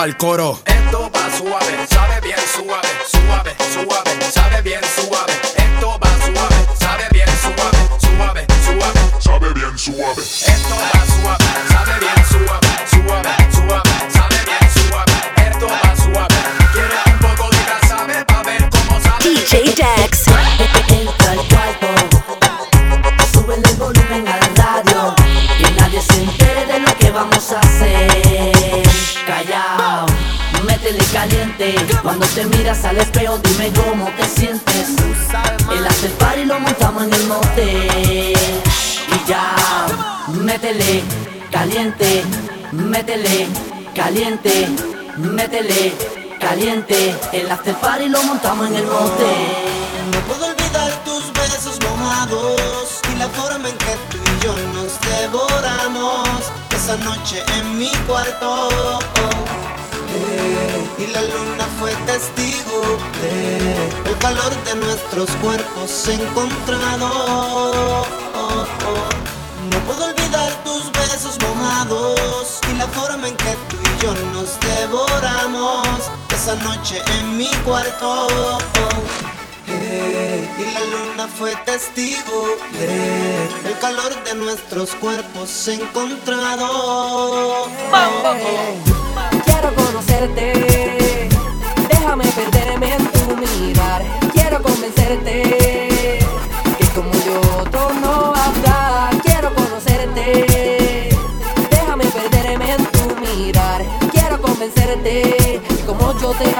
pa'l coro. Dime cómo te sientes. El after party lo montamos en el motel. Y ya, métele, caliente, métele, caliente, métele, caliente. El after party lo montamos en el motel. No puedo olvidar tus besos mojados y la forma en que tú y yo nos devoramos esa noche en mi cuarto y la luna fue testigo de el calor de nuestros cuerpos encontrados. No puedo olvidar tus besos mojados y la forma en que tú y yo nos devoramos esa noche en mi cuarto. Y la luna fue testigo de el calor de nuestros cuerpos encontrados conocerte. Déjame perderme en tu mirar. Quiero convencerte que como yo otro no habrá. Quiero conocerte. Déjame perderme en tu mirar. Quiero convencerte que como yo te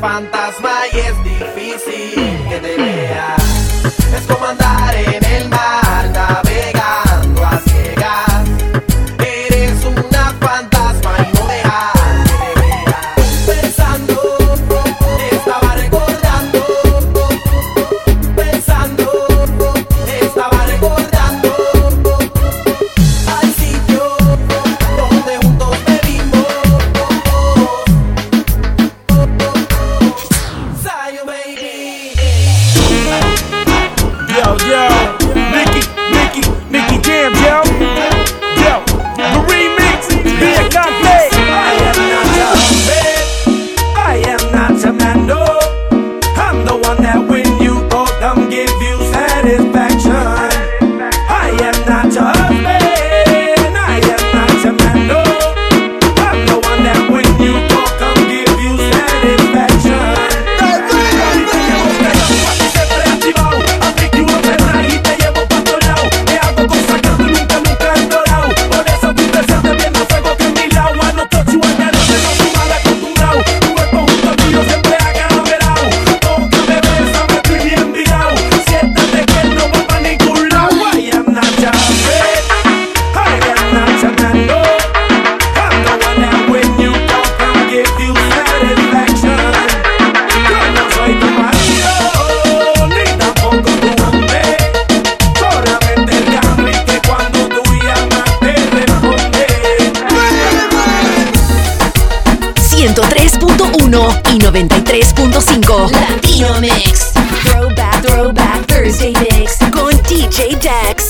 fantasma y es difícil que te vea. Es como andar en el mar. DJ Mix con DJ Dex.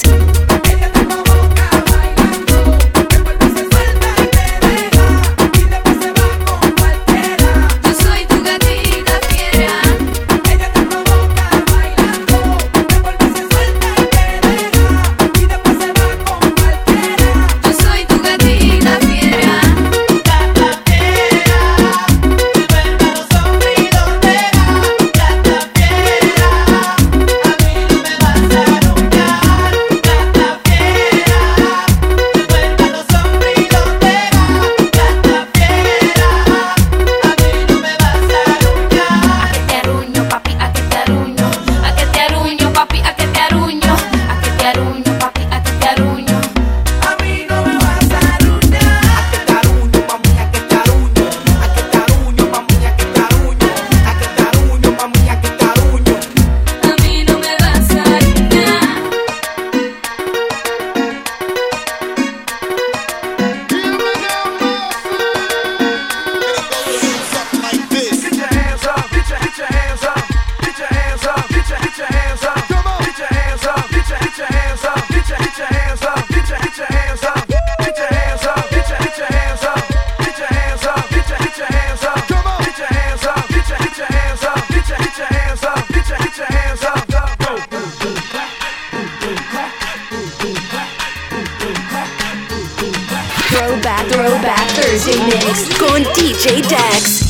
DJ Mix con DJ Dex.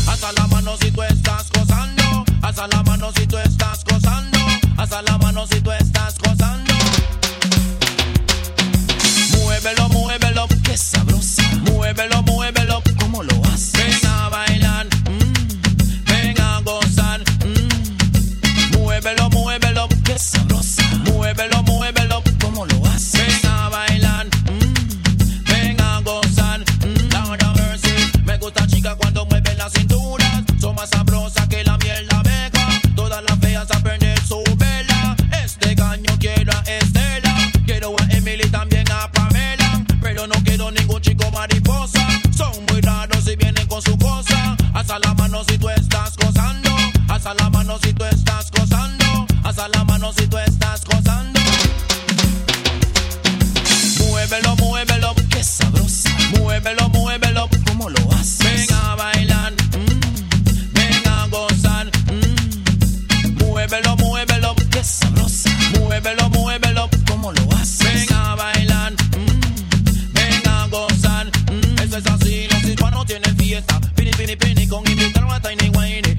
whiny, whiny.